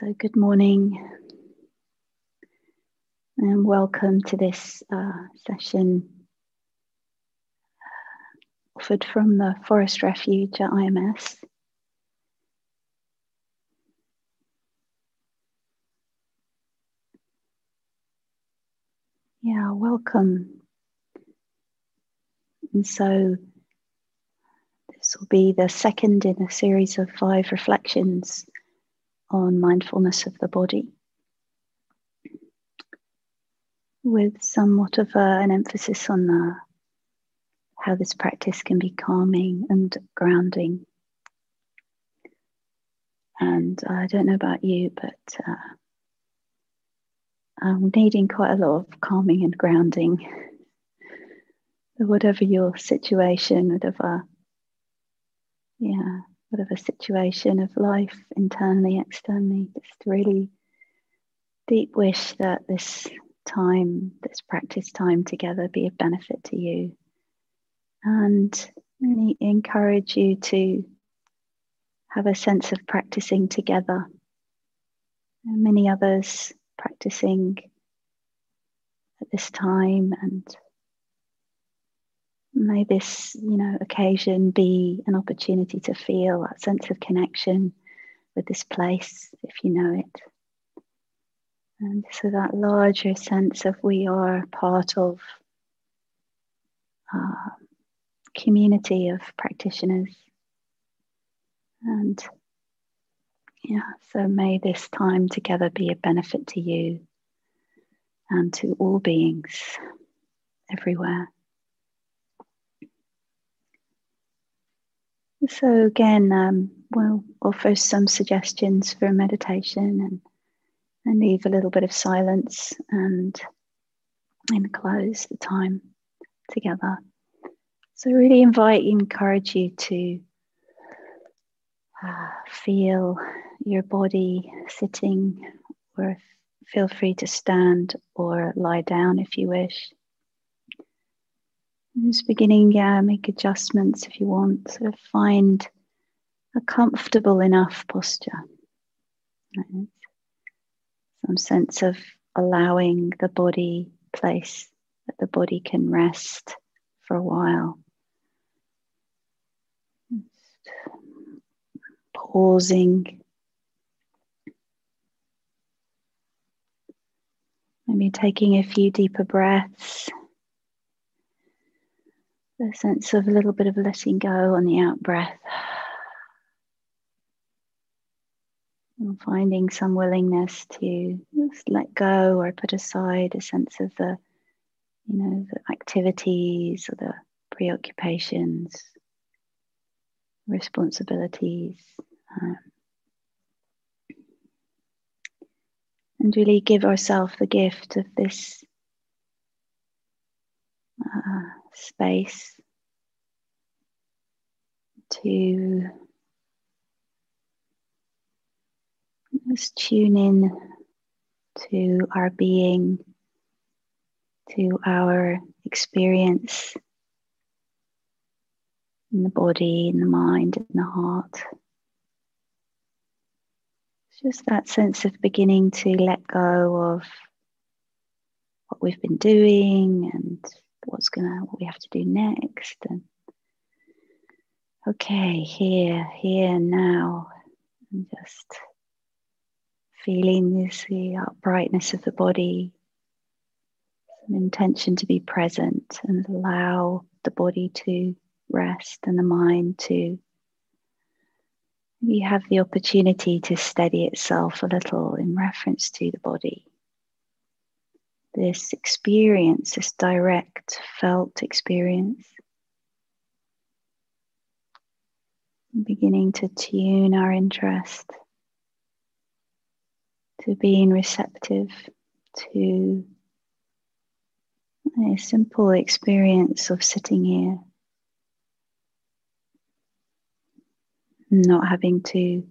So, good morning and welcome to this uh, session offered from the Forest Refuge at IMS. Yeah, welcome. And so, this will be the second in a series of five reflections on mindfulness of the body, with somewhat of a, an emphasis on the, how this practice can be calming and grounding. And I don't know about you, but uh, I'm needing quite a lot of calming and grounding. whatever your situation, whatever, yeah, whatever situation of life, internally, externally, just really deep wish that this time, this practice time together be of benefit to you. And really encourage you to have a sense of practicing together. many others practicing at this time and May this, you know, occasion be an opportunity to feel that sense of connection with this place, if you know it. And so that larger sense of we are part of a community of practitioners. And yeah, so may this time together be a benefit to you and to all beings everywhere. So, again, um, we'll offer some suggestions for meditation and, and leave a little bit of silence and, and close the time together. So, really invite, encourage you to uh, feel your body sitting, or feel free to stand or lie down if you wish. Just beginning, yeah, make adjustments if you want. Sort of find a comfortable enough posture. Right? Some sense of allowing the body place that the body can rest for a while. Just pausing. Maybe taking a few deeper breaths the sense of a little bit of letting go on the out breath. And finding some willingness to just let go or put aside a sense of the, you know, the activities or the preoccupations, responsibilities. Um, and really give ourselves the gift of this uh, space to just tune in to our being, to our experience in the body, in the mind, in the heart. Just that sense of beginning to let go of what we've been doing and what's gonna what we have to do next. And okay here here now. And just feeling this the uprightness of the body. Some intention to be present and allow the body to rest and the mind to we have the opportunity to steady itself a little in reference to the body this experience, this direct felt experience. Beginning to tune our interest to being receptive to a simple experience of sitting here, not having to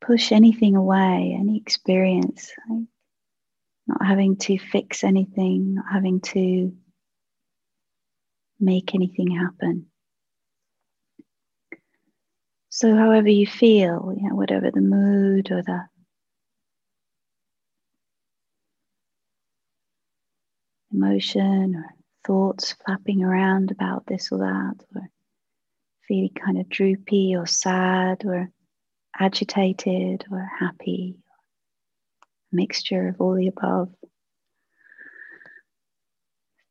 push anything away, any experience not having to fix anything, not having to make anything happen. So, however you feel, you know, whatever the mood or the emotion or thoughts flapping around about this or that, or feeling kind of droopy or sad or agitated or happy, mixture of all the above.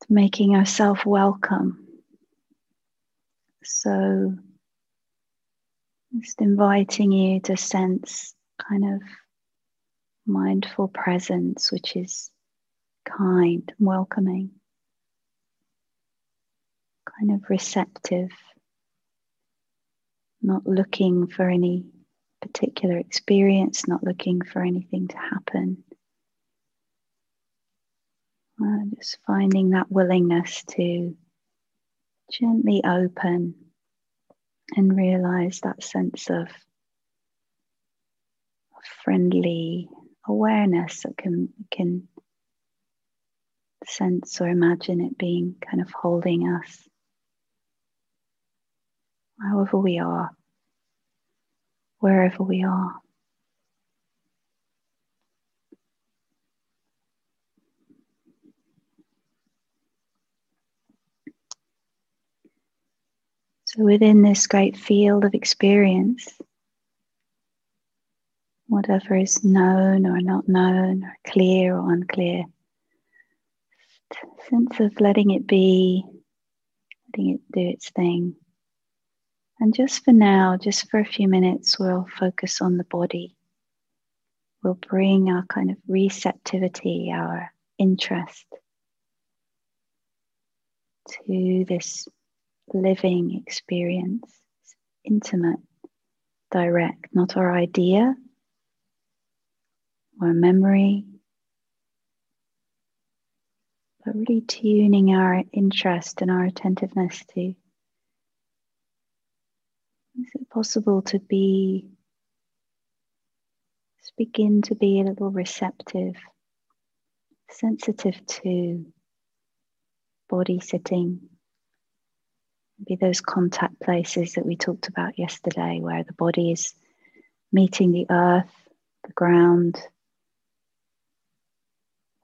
Making ourselves welcome. So, just inviting you to sense kind of mindful presence, which is kind, welcoming, kind of receptive, not looking for any particular experience, not looking for anything to happen. Uh, just finding that willingness to gently open and realize that sense of friendly awareness that can can sense or imagine it being kind of holding us however we are wherever we are So, within this great field of experience, whatever is known or not known, or clear or unclear, sense of letting it be, letting it do its thing. And just for now, just for a few minutes, we'll focus on the body. We'll bring our kind of receptivity, our interest to this living experience, intimate, direct, not our idea or memory, but really tuning our interest and our attentiveness to possible to be just begin to be a little receptive, sensitive to body sitting be those contact places that we talked about yesterday, where the body is meeting the earth, the ground,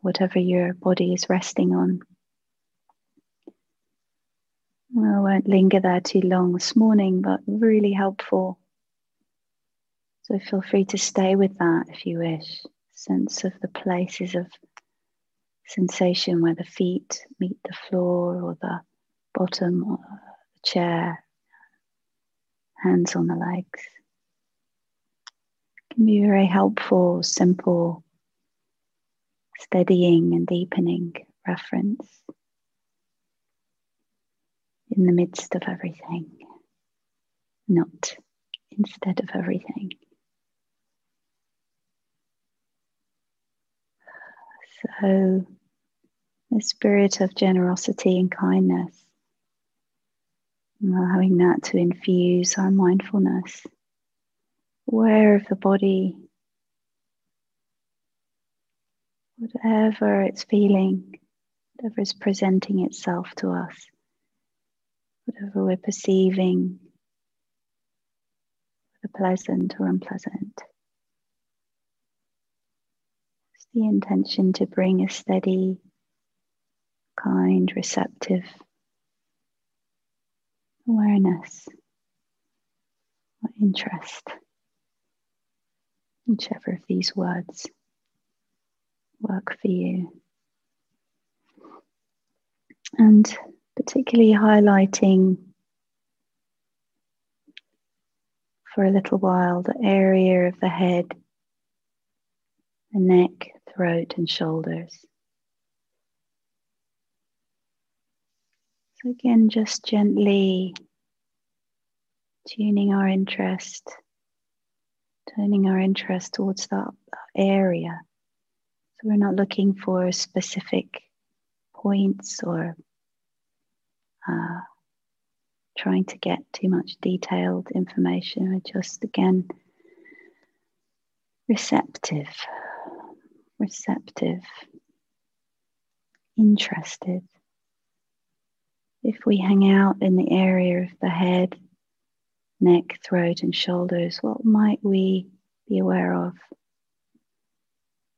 whatever your body is resting on. I won't linger there too long this morning, but really helpful. So feel free to stay with that if you wish. Sense of the places of sensation where the feet meet the floor or the bottom or chair, hands on the legs. Can be very helpful, simple, steadying and deepening reference in the midst of everything, not instead of everything. So, the spirit of generosity and kindness allowing that to infuse our mindfulness, aware of the body, whatever it's feeling, whatever is presenting itself to us, whatever we're perceiving, whether pleasant or unpleasant. It's the intention to bring a steady, kind, receptive awareness or interest, whichever of these words work for you. And particularly highlighting for a little while the area of the head, the neck, throat, and shoulders. So, again, just gently tuning our interest, turning our interest towards that area. So, we're not looking for specific points or uh, trying to get too much detailed information. We're just, again, receptive, receptive, interested if we hang out in the area of the head, neck, throat, and shoulders, what might we be aware of?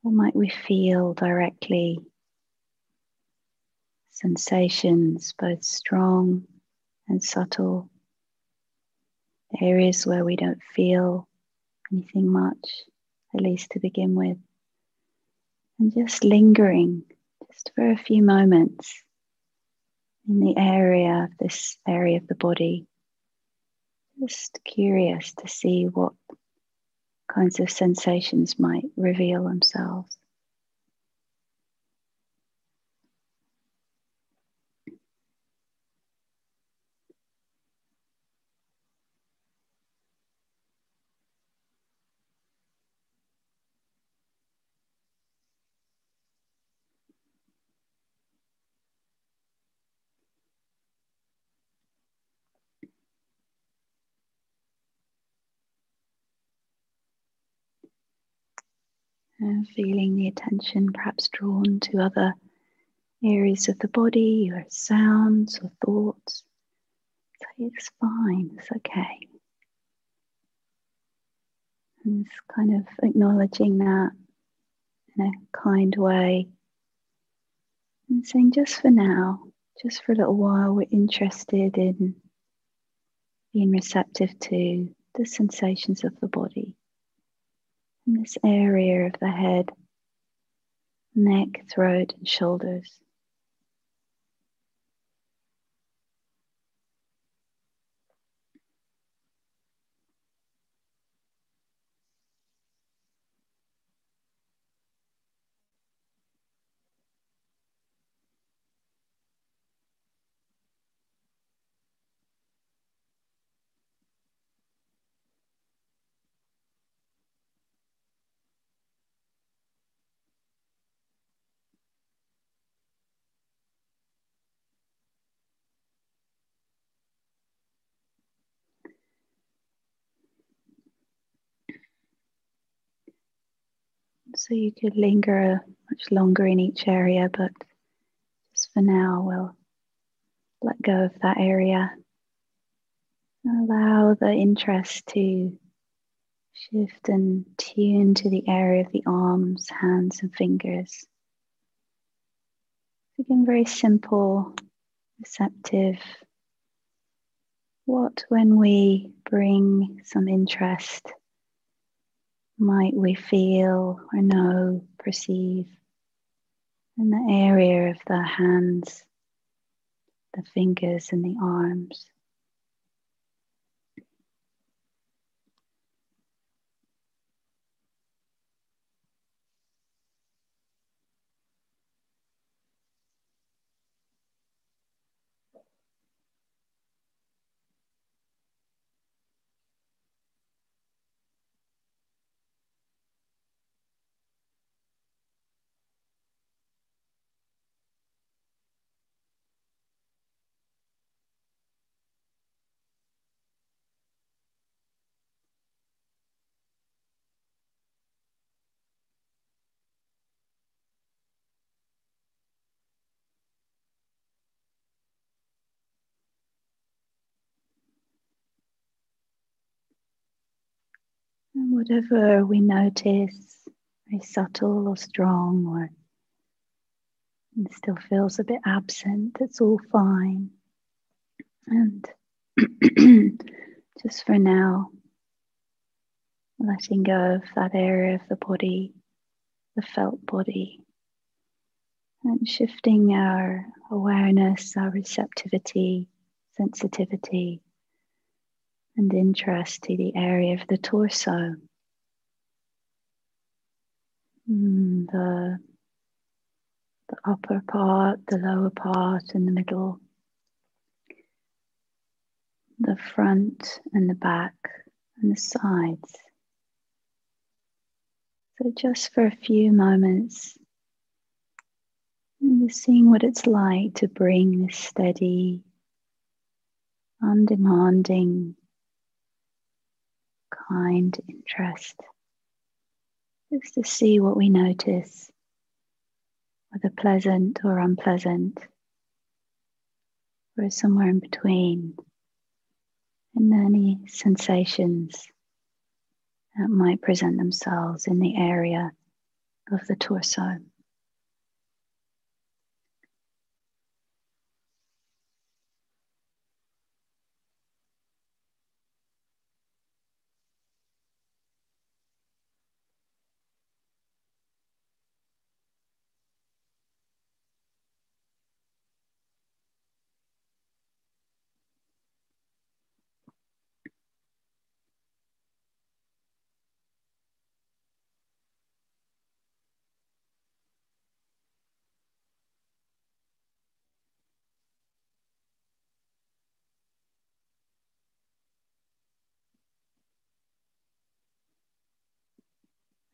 What might we feel directly? Sensations, both strong and subtle. Areas where we don't feel anything much, at least to begin with. And just lingering just for a few moments in the area of this area of the body. Just curious to see what kinds of sensations might reveal themselves. And feeling the attention perhaps drawn to other areas of the body or sounds or thoughts. So it's fine, it's okay. And it's kind of acknowledging that in a kind way and saying, just for now, just for a little while, we're interested in being receptive to the sensations of the body in this area of the head, neck, throat, and shoulders. So you could linger much longer in each area, but just for now, we'll let go of that area. Allow the interest to shift and tune to the area of the arms, hands, and fingers. Again, very simple, receptive. What when we bring some interest might we feel or know, perceive in the area of the hands, the fingers, and the arms? And whatever we notice, very subtle or strong, or still feels a bit absent, it's all fine. And just for now, letting go of that area of the body, the felt body, and shifting our awareness, our receptivity, sensitivity and interest to the area of the torso, mm, the, the upper part, the lower part, and the middle, the front and the back, and the sides. So, just for a few moments, seeing what it's like to bring this steady, undemanding kind interest. Just to see what we notice, whether pleasant or unpleasant, or somewhere in between. and any sensations that might present themselves in the area of the torso.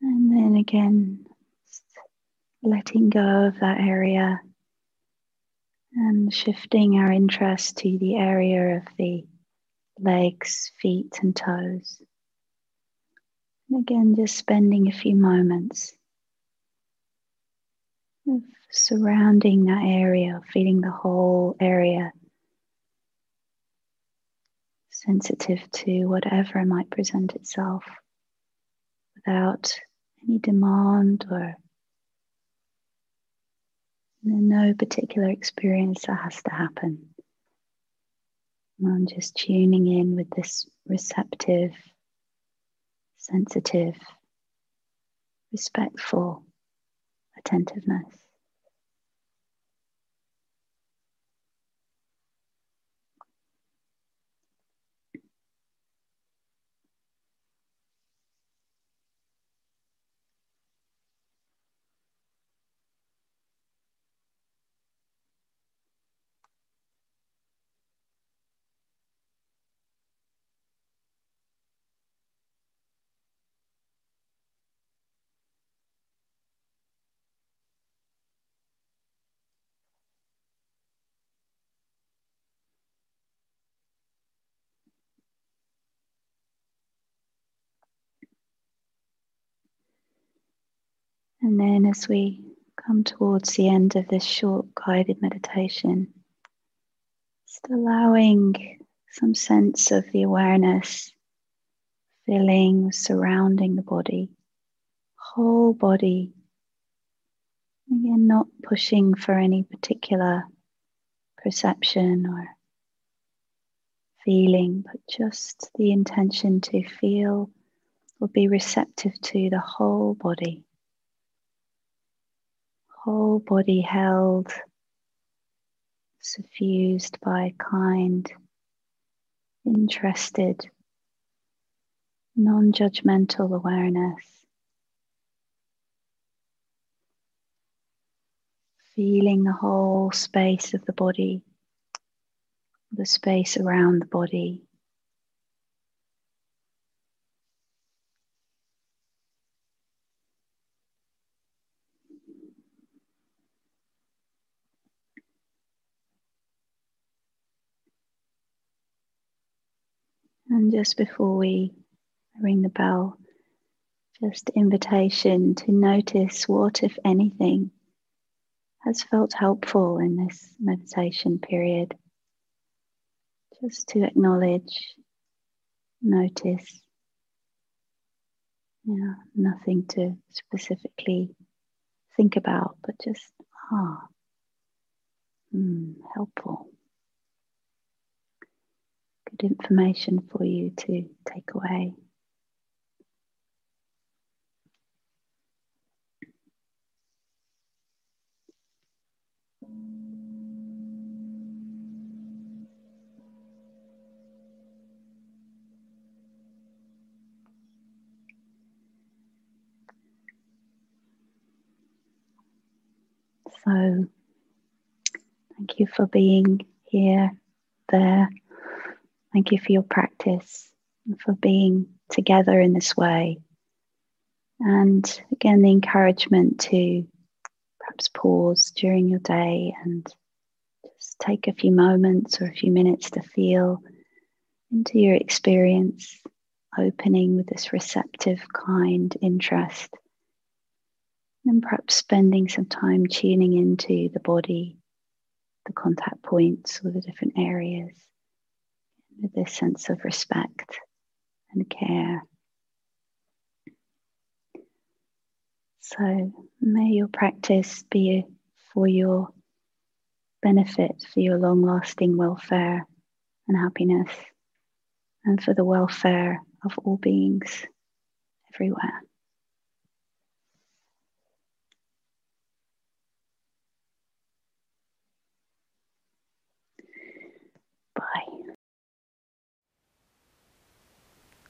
And then again, letting go of that area and shifting our interest to the area of the legs, feet, and toes. And again, just spending a few moments of surrounding that area, feeling the whole area sensitive to whatever might present itself without any demand or no particular experience that has to happen. I'm just tuning in with this receptive, sensitive, respectful attentiveness. And then as we come towards the end of this short guided meditation, just allowing some sense of the awareness filling, surrounding the body, whole body. Again, not pushing for any particular perception or feeling, but just the intention to feel or be receptive to the whole body whole body held, suffused by kind, interested, non judgmental awareness. Feeling the whole space of the body, the space around the body. Just before we ring the bell, just invitation to notice what, if anything, has felt helpful in this meditation period. Just to acknowledge, notice. Yeah, nothing to specifically think about, but just, ah, mm, helpful good information for you to take away. So, thank you for being here, there, Thank you for your practice and for being together in this way. And again, the encouragement to perhaps pause during your day and just take a few moments or a few minutes to feel into your experience, opening with this receptive, kind interest. And perhaps spending some time tuning into the body, the contact points, or the different areas with this sense of respect and care. So may your practice be for your benefit, for your long lasting welfare and happiness, and for the welfare of all beings everywhere.